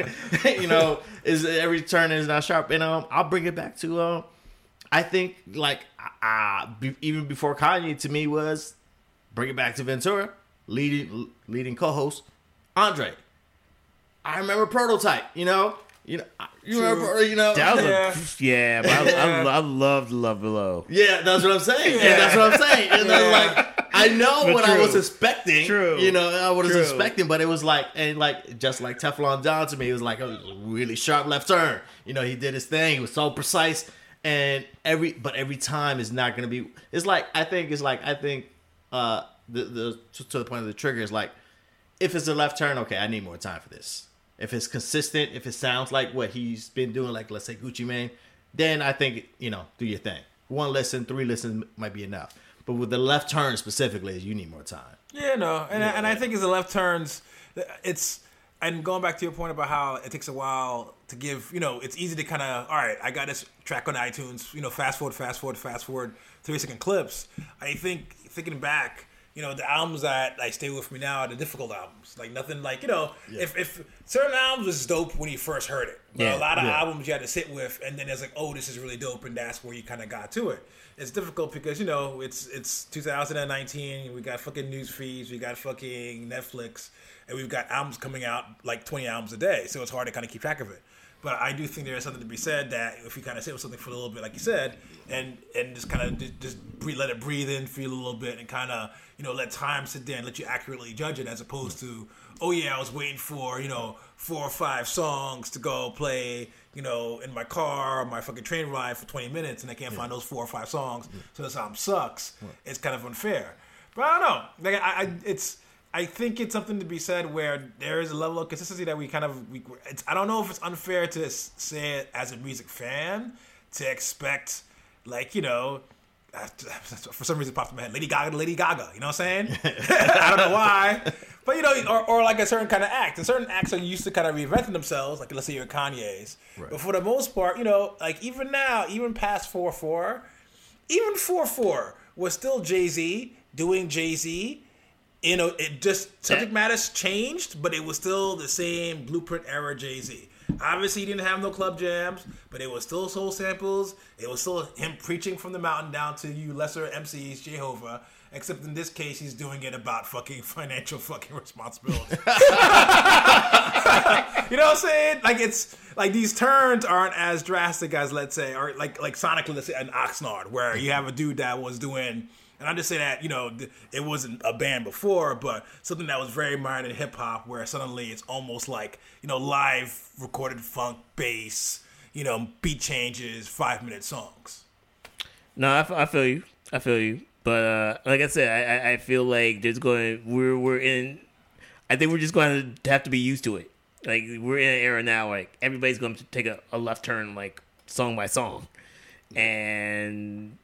you know, is every turn is not sharp, and um, I'll bring it back to um, I think like uh, be, even before Kanye to me was bring it back to Ventura, leading leading co-host Andre. I remember Prototype. You know, you know, you remember, you know. That was Yeah. a, yeah, but I, I, I loved Love Below. yeah, that's what I'm saying. And that's what I'm saying. And that's like I know But what I was expecting. True. You know, I was True. expecting, but it was like and like just like Teflon Don to me, it was like a really sharp left turn. You know, he did his thing. He was so precise. And every but every time is not gonna be it's like I think it's like I think uh the the to, to the point of the trigger is like if it's a left turn, okay, I need more time for this. If it's consistent, if it sounds like what he's been doing, like let's say Gucci Mane, then I think you know do your thing. One listen, three listens might be enough. But with the left turn specifically, you need more time. Yeah, no, and I, and I think as the left turns, it's and going back to your point about how it takes a while to give. You know, it's easy to kind of all right. I got this track on iTunes. You know, fast forward, fast forward, fast forward, three second clips. I think thinking back. You know the albums that like stay with me now are the difficult albums. Like nothing like you know if if certain albums was dope when you first heard it, but Yeah, a lot of yeah. albums you had to sit with, and then it's like oh this is really dope, and that's where you kind of got to it. It's difficult because you know it's it's 2019. We got fucking news feeds, we got fucking Netflix, and we've got albums coming out like 20 albums a day. So it's hard to kind of keep track of it. But I do think there is something to be said that if you kind of sit with something for a little bit, like you said, and and just kind of just, just breathe, let it breathe in, feel a little bit, and kind of you know let time sit there and let you accurately judge it, as opposed to oh yeah, I was waiting for you know four or five songs to go play you know in my car or my fucking train ride for 20 minutes, and I can't find those four or five songs, so this album sucks. It's kind of unfair. But I don't know. Like I, I it's. I think it's something to be said where there is a level of consistency that we kind of we. It's, I don't know if it's unfair to say it as a music fan to expect, like you know, for some reason it popped in my head, Lady Gaga, Lady Gaga. You know what I'm saying? I don't know why, but you know, or, or like a certain kind of act. And certain acts are used to kind of reinventing themselves. Like let's say you're Kanye's, but for the most part, you know, like even now, even past four four, even four four was still Jay Z doing Jay Z. You know, it just subject matters changed, but it was still the same blueprint era Jay Z. Obviously, he didn't have no club jams, but it was still soul samples. It was still him preaching from the mountain down to you lesser MCs, Jehovah. Except in this case, he's doing it about fucking financial fucking responsibility. You know what I'm saying? Like it's like these turns aren't as drastic as let's say, or like like sonically, let's say an Oxnard, where you have a dude that was doing, and I just say that you know it wasn't a band before, but something that was very minor in hip hop, where suddenly it's almost like you know live recorded funk bass, you know beat changes, five minute songs. No, I, f- I feel you. I feel you. But uh, like I said, I, I- I feel like there's going we're we're in. I think we're just going to have to be used to it. Like we're in an era now, like everybody's going to take a, a left turn, like song by song, and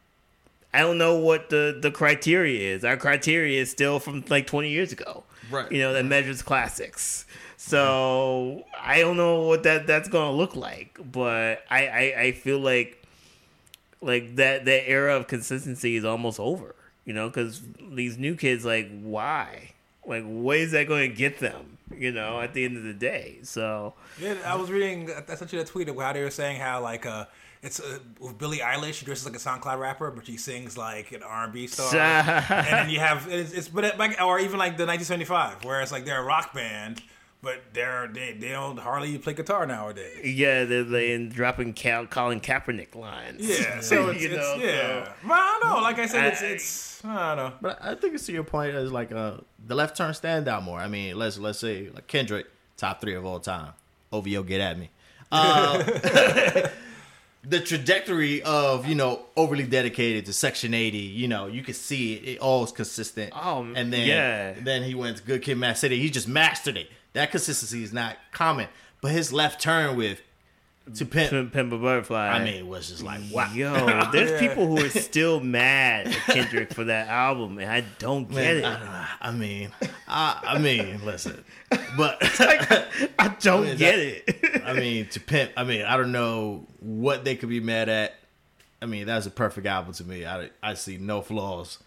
I don't know what the the criteria is. Our criteria is still from like 20 years ago, Right. You know that measures classics. So I don't know what that that's going to look like, but I, I I feel like like that that era of consistency is almost over. You know, because these new kids, like, why? Like, what is that going to get them? You know, at the end of the day. So Yeah, I was reading. I sent you that tweet of how they were saying how like uh, it's uh, with Billie Eilish. She dresses like a SoundCloud rapper, but she sings like an R and B star. and then you have it's, it's but it, like or even like the 1975, where it's like they're a rock band, but they're they, they don't hardly play guitar nowadays. yeah, they're, they're dropping Cal- Colin Kaepernick lines. Yeah, so it's, You it's know, yeah. so- But I don't know. Like I said, it's I- it's I don't know. But I think it's to your point is like uh the left turn stand out more. I mean, let's let's say like Kendrick, top three of all time. OVO, get at me. Uh, the trajectory of you know overly dedicated to Section 80, you know, you can see it. It all is consistent. Oh, and then yeah. then he went to Good Kid, Mad City. He just mastered it. That consistency is not common. But his left turn with to pimp. Pimp, Pimp a Butterfly. I mean, it was just like wow. Yo, there's Yeah. people who are still mad at Kendrick for that album, and I don't get it. I, I mean, I, I mean, listen, but I don't mean, get that- it. I mean, to pimp. I mean, I don't know what they could be mad at. I mean, that's a perfect album to me. I I see no flaws,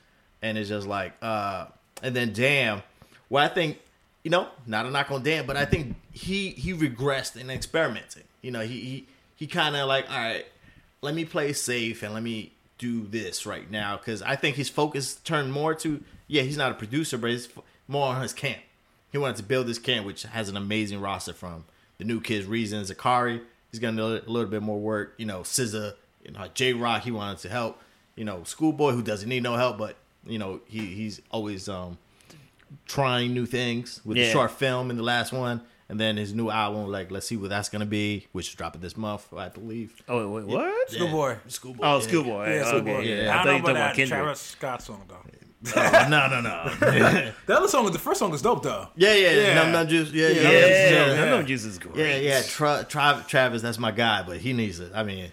and it's just like, uh, and then damn. Well, I think you know, not a knock on DAMN, but I think he he regressed in experimenting. You know, he he he kind of like, all right, let me play safe and let me do this right now because I think his focus turned more to yeah, he's not a producer, but it's more on his camp. He wanted to build this camp, which has an amazing roster from the new kids, Reason, Zacari. He's gonna do a little bit more work. You know, SZA, you know, Jay Rock. He wanted to help. You know, Schoolboy, who doesn't need no help, but you know, he he's always um trying new things with the short film in the last one, and then his new album. Like, let's see what that's gonna be, which is dropping this month, I believe. Oh wait, wait, what? Schoolboy. Schoolboy. Oh, yeah. Schoolboy. Yeah, okay, Schoolboy. yeah. I I thought you don't know were about talking about Kendrick. Travis Scott song though. Oh, no, no, no. The other song, the first song is dope though. Yeah, yeah, Yeah. Numb Numb Juice. Yeah, yeah, Yeah, yeah. yeah, yeah. Numb Numb Juice is great. Yeah, yeah. Tra- Tra- Travis, that's my guy, but he needs it. I mean,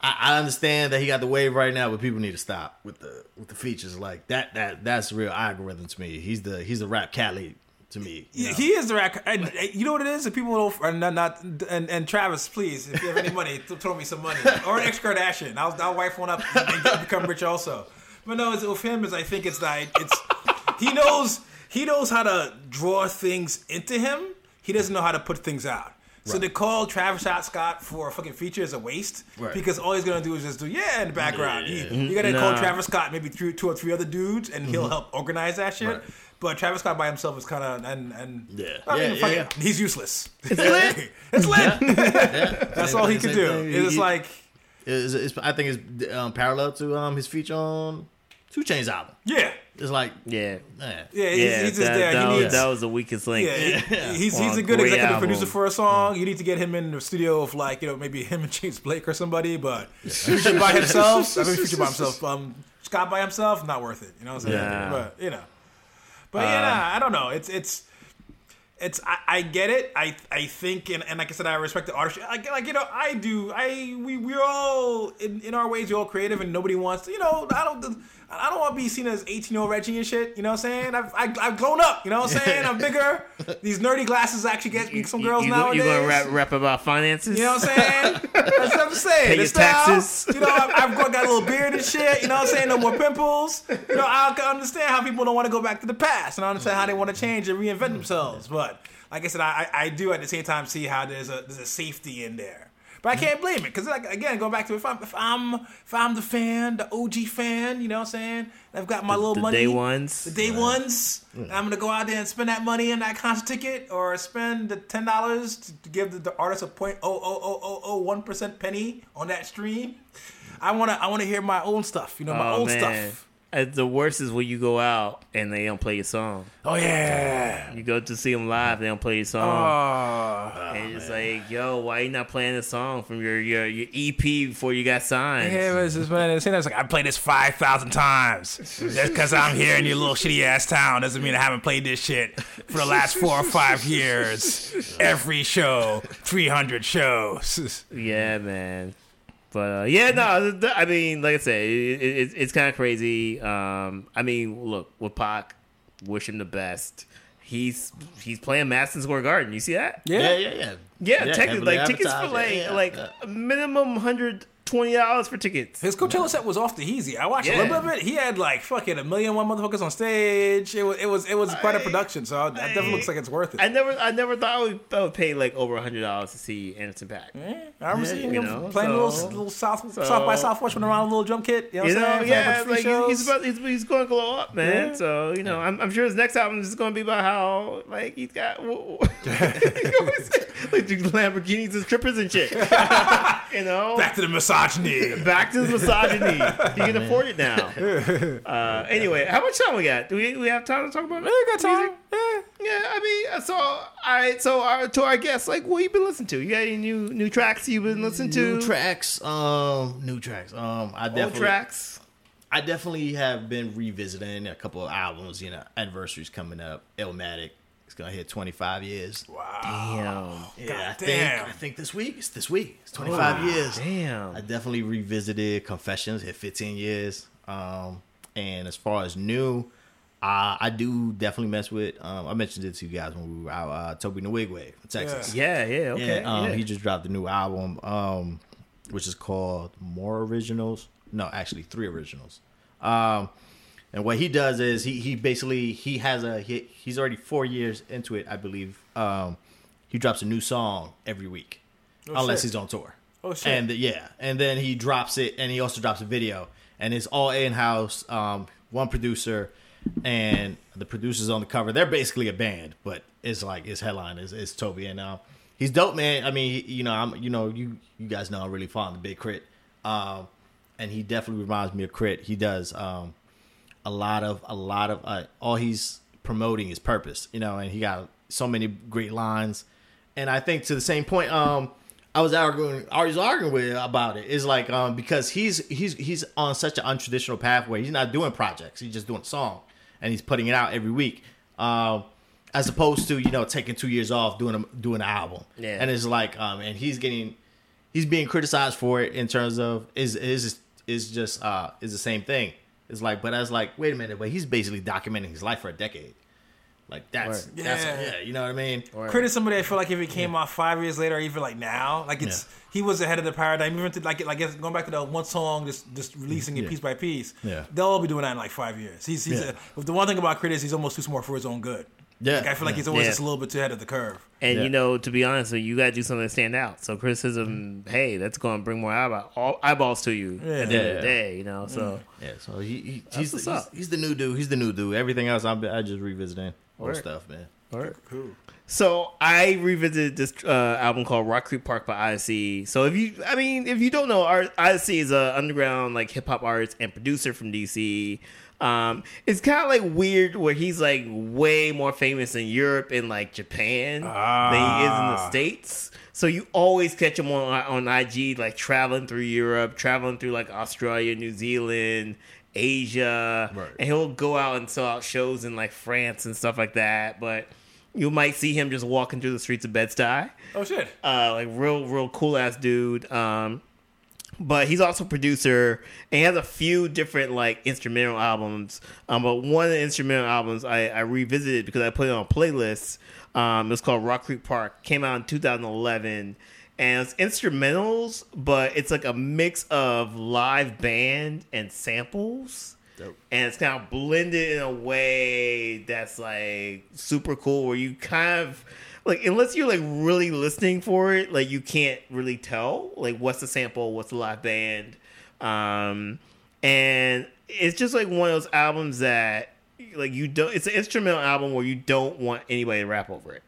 I, I understand that he got the wave right now, but people need to stop with the with the features like that. That that's real algorithm to me. He's the he's the rap cat lead to me. you know? He is the rack. And, and you know what it is? If people don't, are not, not and, and Travis, please, if you have any money, throw me some money or an ex Kardashian. I'll, I'll wife one up and get- become rich also. But no, it's with him is I think it's like it's he knows he knows how to draw things into him. He doesn't know how to put things out. So to call Travis Scott for a fucking feature is a waste Right. because all he's gonna do is just do yeah in the background. Yeah, He- you gotta call Travis Scott maybe three, two or three other dudes and he'll mm-hmm. help organize that shit. Right. But Travis Scott by himself is kind of and and Yeah. I mean, Yeah, fuck yeah. He's useless. It's lit. it's lit. Yeah. That's Same all he can do. thing. It's He- like It's, it's, I think it's um, parallel to um, his feature on 2 Chainz's album. yeah, It's like, Yeah. man. yeah. He's, Yeah, he's just that, there. that he was, needs. that was the weakest link. yeah, he- he's Well, he's a good executive album. producer for a song. You need to get him in the studio of like you know maybe him and James Blake or somebody. But feature by himself, I mean feature by himself. Um, Scott by himself, not worth it. You know what I'm saying? Yeah. But you know, but yeah, um, nah, I don't know. It's it's. It's I, I get it. I I think and, and like I said, I respect the artist. Like, like you know, I do. I we we're all in, in our ways. We're all creative, and nobody wants. To, you know, I don't. I don't want to be seen as eighteen year old Reggie and shit. You know what I'm saying? I've I, I've grown up. You know what I'm saying? I'm bigger. These nerdy glasses actually get me some girls you, you, nowadays. You gonna rap, rap about finances? You know what I'm saying? That's what I'm saying. Pay your taxes. You know, I've, I've got, a little beard and shit. You know what I'm saying? No more pimples. You know, I can understand how people don't want to go back to the past, and I understand how they want to change and reinvent themselves. But like I said, I, I I do at the same time see how there's a there's a safety in there. But I can't blame it because, like, again, going back to if I'm if I'm if I'm the fan, the OG fan, you know what I'm saying? I've got my little money. the money, day ones. the day ones. I'm gonna go out there and spend that money on that concert ticket, or spend the ten dollars to, to give the, the artist a point oh oh oh oh oh one percent penny on that stream. I wanna I wanna hear my own stuff, you know, my Oh own man. stuff. Uh, The worst is when you go out and they don't play your song. Oh yeah. You go to see them live, they don't play your song. Oh. and it's like, yo, why you not playing the song from your your, your EP before you got signed? Yeah, but it's just man, it's like I played this five thousand times. Just because I'm here in your little shitty ass town doesn't mean I haven't played this shit for the last four or five years. Every show, three hundred shows. Yeah, man. But uh, yeah, no, th- th- I mean, like I said, it, it, it's- it's kind of crazy. Um, I mean, look with Paak, wish him the best. He's he's playing Madison Square Garden. You see that? Yeah, yeah, yeah. Yeah, Yeah, technically, like tickets for like yeah, like yeah. a minimum hundred twenty dollars for tickets. His Coachella set was off the easy. I watched a little bit of it. He had like fucking a million one motherfuckers on stage. It was it was it was quite a production. So that definitely looks like it's worth it. I never I never thought I would, I would pay like over hundred dollars to see Anderson Paak. Yeah, I remember seeing him know, playing so- a little, little South so- South by Southwest running around a little drum kit. You know, You what know, I'm saying? Playing a bunch yeah, like he's about he's, he's going to glow up, man. Yeah. So you know, I'm, I'm sure his next album is going to be about how like he's got like the Lamborghinis and strippers and shit. you know, Back to the misogyny. back to the misogyny. He can afford it now. Uh, anyway, how much time we got? Do we we have time to talk about? Yeah, you got time. music? Yeah. Yeah, I mean, so all right. So our, to our guests, like, what you been listening to? You got any new new tracks you've been listening to? New tracks, um, new tracks. Um, I Old definitely, tracks. I definitely have been revisiting a couple of albums. You know, anniversaries coming up. Illmatic, it's gonna hit 25 years. Wow. Damn. Yeah, I think I think this week. It's this week. It's 25 years. Damn. I definitely revisited Confessions. Hit 15 years. Um, and as far as new, uh, I do definitely mess with. Um, I mentioned it to you guys when we were out. Uh, Tobe Nwigwe from Texas. Yeah, yeah, okay. Yeah, um, yeah. he just dropped a new album, um, which is called More Originals. No, actually, three originals. Um, and what he does is he he basically he has a he, he's already four years into it, I believe. Um, he drops a new song every week, unless shit. he's on tour. Oh, shit. And yeah, and then he drops it, and he also drops a video, and it's all in house. Um, one producer, and the producers on the cover. They're basically a band, but it's like his headline is, is Tobe, and um, he's dope, man. I mean, you know, I'm you know you you guys know I'm really fond of Big K.R.I.T., um, and he definitely reminds me of Crit. He does um, a lot of a lot of uh, all he's promoting is purpose, you know, and he got so many great lines. And I think to the same point, um, I was arguing, I was arguing with about it. Is like um, because he's he's he's on such an untraditional pathway. He's not doing projects. He's just doing a song, and he's putting it out every week. Um, as opposed to you know taking two years off doing a doing an album. Yeah. And it's like um, and he's getting he's being criticized for it in terms of is is is just uh is the same thing. It's like, but I was like, wait a minute, but he's basically documenting his life for a decade. Like that's Word. that's Yeah. yeah, you know what I mean? Word. K.R.I.T. is somebody I feel like if he came off five years later, or even like now, like it's he was ahead of the paradigm. Even to, like like it's going back to the one song, just just releasing it Yeah. piece by piece. Yeah. they'll all be doing that in like five years. He's he's Yeah. a, the one thing about K.R.I.T. is he's almost too smart for his own good. Yeah, like, I feel like he's always Yeah. just a little bit too ahead of the curve. And Yeah. you know, to be honest, with you, you got to do something to stand out. So criticism, hey, that's going to bring more eyeball, eyeballs to you Yeah. at the end of Yeah. the day. You know, so Yeah, so he, he he's, what's the, he's he's the new dude. He's the new dude. Everything else I'm I just revisiting old Word. stuff, man. Cool. So I revisited this uh, album called Rock Creek Park by Oddisee. So if you, I mean, if you don't know, Ar- Oddisee is a underground like hip hop artist and producer from DC. Um, it's kind of like weird where he's like way more famous in Europe and like Japan than he is in the Ah. states. So you always catch him on on IG like traveling through Europe, traveling through like Australia, New Zealand, Asia, Right. and he'll go out and sell out shows in like France and stuff like that. But you might see him just walking through the streets of Bed-Stuy. Oh shit. Uh, like real, real cool ass dude. Um, but he's also a producer and he has a few different like instrumental albums. Um, but one of the instrumental albums I, I revisited because I put it on a playlist. Um, it's called Rock Creek Park. Came out in 2011, and it's instrumentals, but it's like a mix of live band and samples Dope. and it's kind of blended in a way that's like super cool where you kind of like unless you're like really listening for it like you can't really tell like what's the sample what's the live band um and it's just like one of those albums that like you don't it's an instrumental album where you don't want anybody to rap over it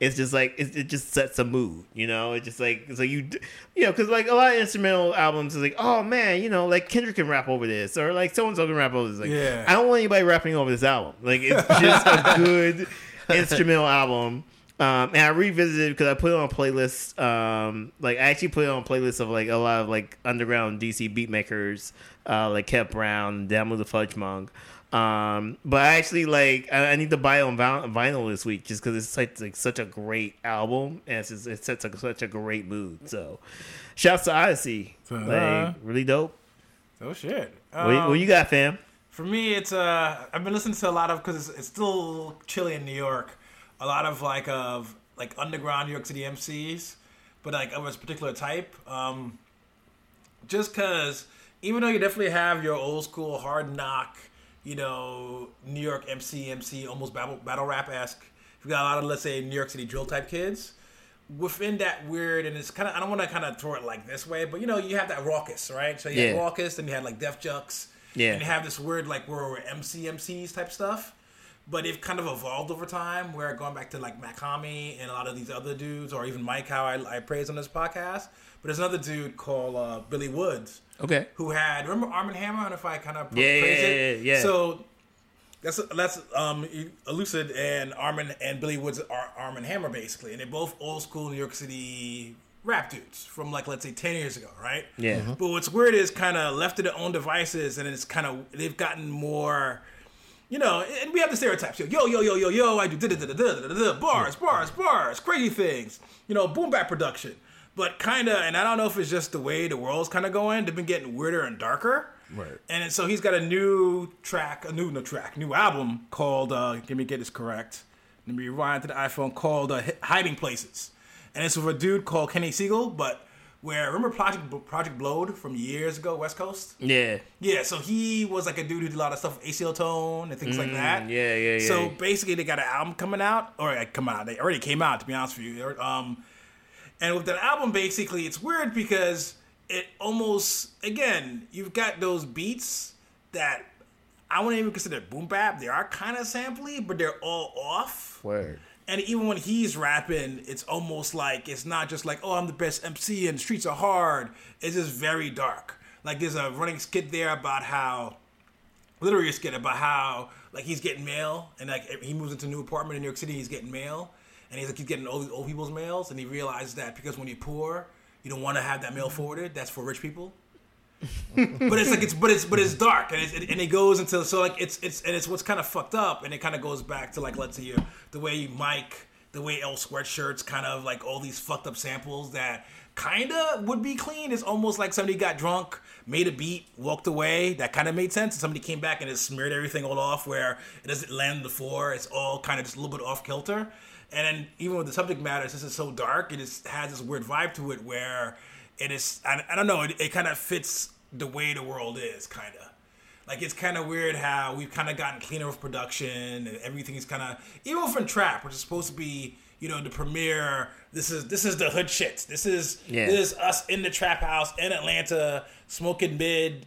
it's just like it, it just sets a mood, you know. It's just like so you, you know, because like a lot of instrumental albums is like, oh man, you know, like Kendrick can rap over this, or like so and so can rap over this. Like, Yeah. I don't want anybody rapping over this album. Like it's just a good instrumental album. Um, and I revisited because I put it on a playlist. Um, like I actually put it on a playlist of like a lot of like underground DC beat makers, uh, like Kev Brown, Damu the Fudgemunk. Um, but I actually like I, I need to buy it on vinyl this week just because it's like, like such a great album and it's just, it sets a, such a great mood. So, shouts to Oddisee, Uh-huh. like really dope. Oh shit. What, what Um, you got, fam? For me, it's uh, I've been listening to a lot of because it's, it's still chilly in New York. A lot of like of like underground New York City MCs, but like of a particular type. Um, just because even though you definitely have your old school hard knock, you know, New York MC MC almost battle battle rap esque. You got a lot of let's say New York City drill type kids. Within that weird, and it's kind of I don't want to kind of throw it like this way, but you know you have that Rawkus, right? So you had Yeah. Rawkus, and you had like Def Jux, Yeah. and you have this weird like where we're MC MCs type stuff. But they've kind of evolved over time. Where going back to like Makami and a lot of these other dudes, or even Mike, how I, I praise on this podcast. But there's another dude called uh, Billy Woods Okay. who had remember Armand Hammer, and if I kind of Yeah, praise yeah, it, yeah, yeah. So that's that's um Elucid and Armin and Billy Woods are Armand Hammer basically, and they're both old school New York City rap dudes from like let's say ten years ago, right? Yeah. Mhm. But what's weird is kind of left to their own devices, and it's kind of they've gotten more you know, and we have the stereotypes. Yo, yo, yo, yo, yo, yo, I do da da da da da da da bars, bars, bars, crazy things. You know, boom bap production. But kind of, and I don't know if it's just the way the world's kind of going. They've been getting weirder and darker. Right. And so he's got a new track, a new new track, new album called. uh Let me get this correct. Let me rewind to the iPhone called uh, "Hiding Places," and it's with a dude called Kenny Segal. But where remember Project Project Blowed from years ago, West Coast. Yeah. Yeah, so he was like a dude who did a lot of stuff with Aceyalone and things like that. Mm, yeah, yeah, yeah. So basically, they got an album coming out, or like, come out. They already came out, to be honest with you. Um, and with that album, basically, it's weird because it almost, again, you've got those beats that I wouldn't even consider boom bap. They are kind of sampley, but they're all off. Word. And even when he's rapping, it's almost like it's not just like, oh, I'm the best MC and the streets are hard. It's just very dark. Like there's a running skit there about how, literally a skit about how like he's getting mail and like he moves into a new apartment in New York City, he's getting mail, and he's like he's getting all these old people's mails, and he realizes that because when you're poor, you don't want to have that mail forwarded. That's for rich people. But it's like it's but it's but it's dark and it's, and it goes into so like it's it's and it's what's kind of fucked up and it kind of goes back to like let's say the way Mike the way Earl Sweatshirt's kind of like all these fucked up samples that kind of would be clean. It's almost like somebody got drunk made a beat walked away. That kind of made sense. And somebody came back and just smeared everything all off where it doesn't land on the floor. It's all kind of just a little bit off kilter. And then even with the subject matter since it's so dark it just has this weird vibe to it where it is I, I don't know it, it kind of fits the way the world is kind of like it's kind of weird how we've kind of gotten cleaner with production and everything is kind of even from trap which is supposed to be you know the premiere this is this is the hood shit this is Yeah. this is us in the trap house in atlanta smoking mid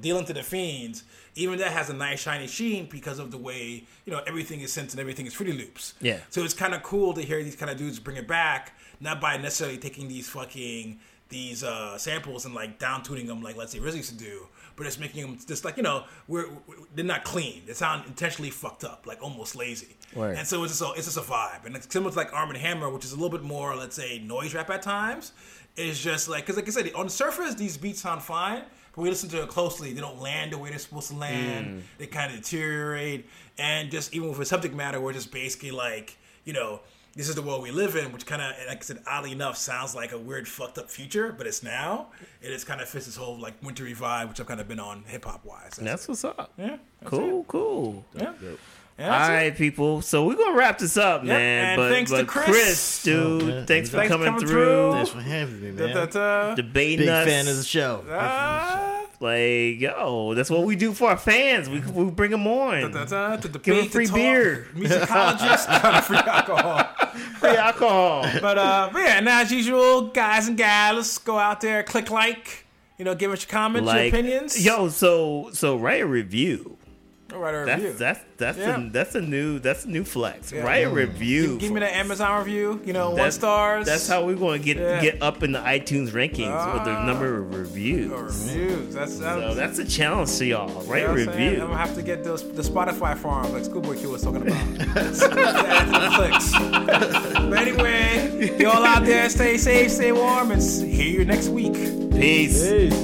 dealing to the fiends even that has a nice shiny sheen because of the way you know everything is synced and everything is Fruity Loops. Yeah. So it's kind of cool to hear these kind of dudes bring it back, not by necessarily taking these fucking these uh, samples and like down tuning them like let's say RZA used to do, but it's making them just like you know we're, we're they're not clean. They sound intentionally fucked up, like almost lazy. Word. And so it's just a, it's just a vibe, and it's similar to like Armand Hammer, which is a little bit more let's say noise rap at times. It's just like because like I said, on the surface these beats sound fine. But we listen to it closely, they don't land the way they're supposed to land. They kind of deteriorate, and just even with a subject matter, we're just basically like, you know, this is the world we live in, which kind of, like I said, oddly enough, sounds like a weird, fucked up future, but it's now. It is kind of fits this whole like wintry vibe, which I've kind of been on hip hop wise. That's what's up. yeah, that's Cool, cool. it. Yeah. Yeah, All that's it. right, people. So we're gonna wrap this up, Yep, man. and but thanks to but Chris. dude, Oh, thanks for Thanks for coming, coming through. through. Thanks for having me, man. Da, da, da. Debating Big us. fan of the show. Ah, Like, yo, that's what we do for our fans. We we bring them on. da, da, to debate, Give 'em to free talk, beer. musicologist, free alcohol. Free alcohol. But uh, but yeah, and as usual, guys and gals, go out there, click like, you know, give us your comments, your opinions. yo, so so write a review. Go write a That's review. that's that's Yeah. a that's a new that's a new flex. Yeah. Write a review. Give me for that us. Amazon review. You know, one stars. That's how we're going to get Yeah. get up in the iTunes rankings with the Ah. number of reviews. Reviews. That's that's. So that's a challenge to y'all. Write you a know what I'm saying? review. I'm gonna have to get those the Spotify farm like Schoolboy Q was talking about. So, add to the clicks. but anyway, y'all out there, stay safe, stay warm, and s- hear you next week. Peace. Peace.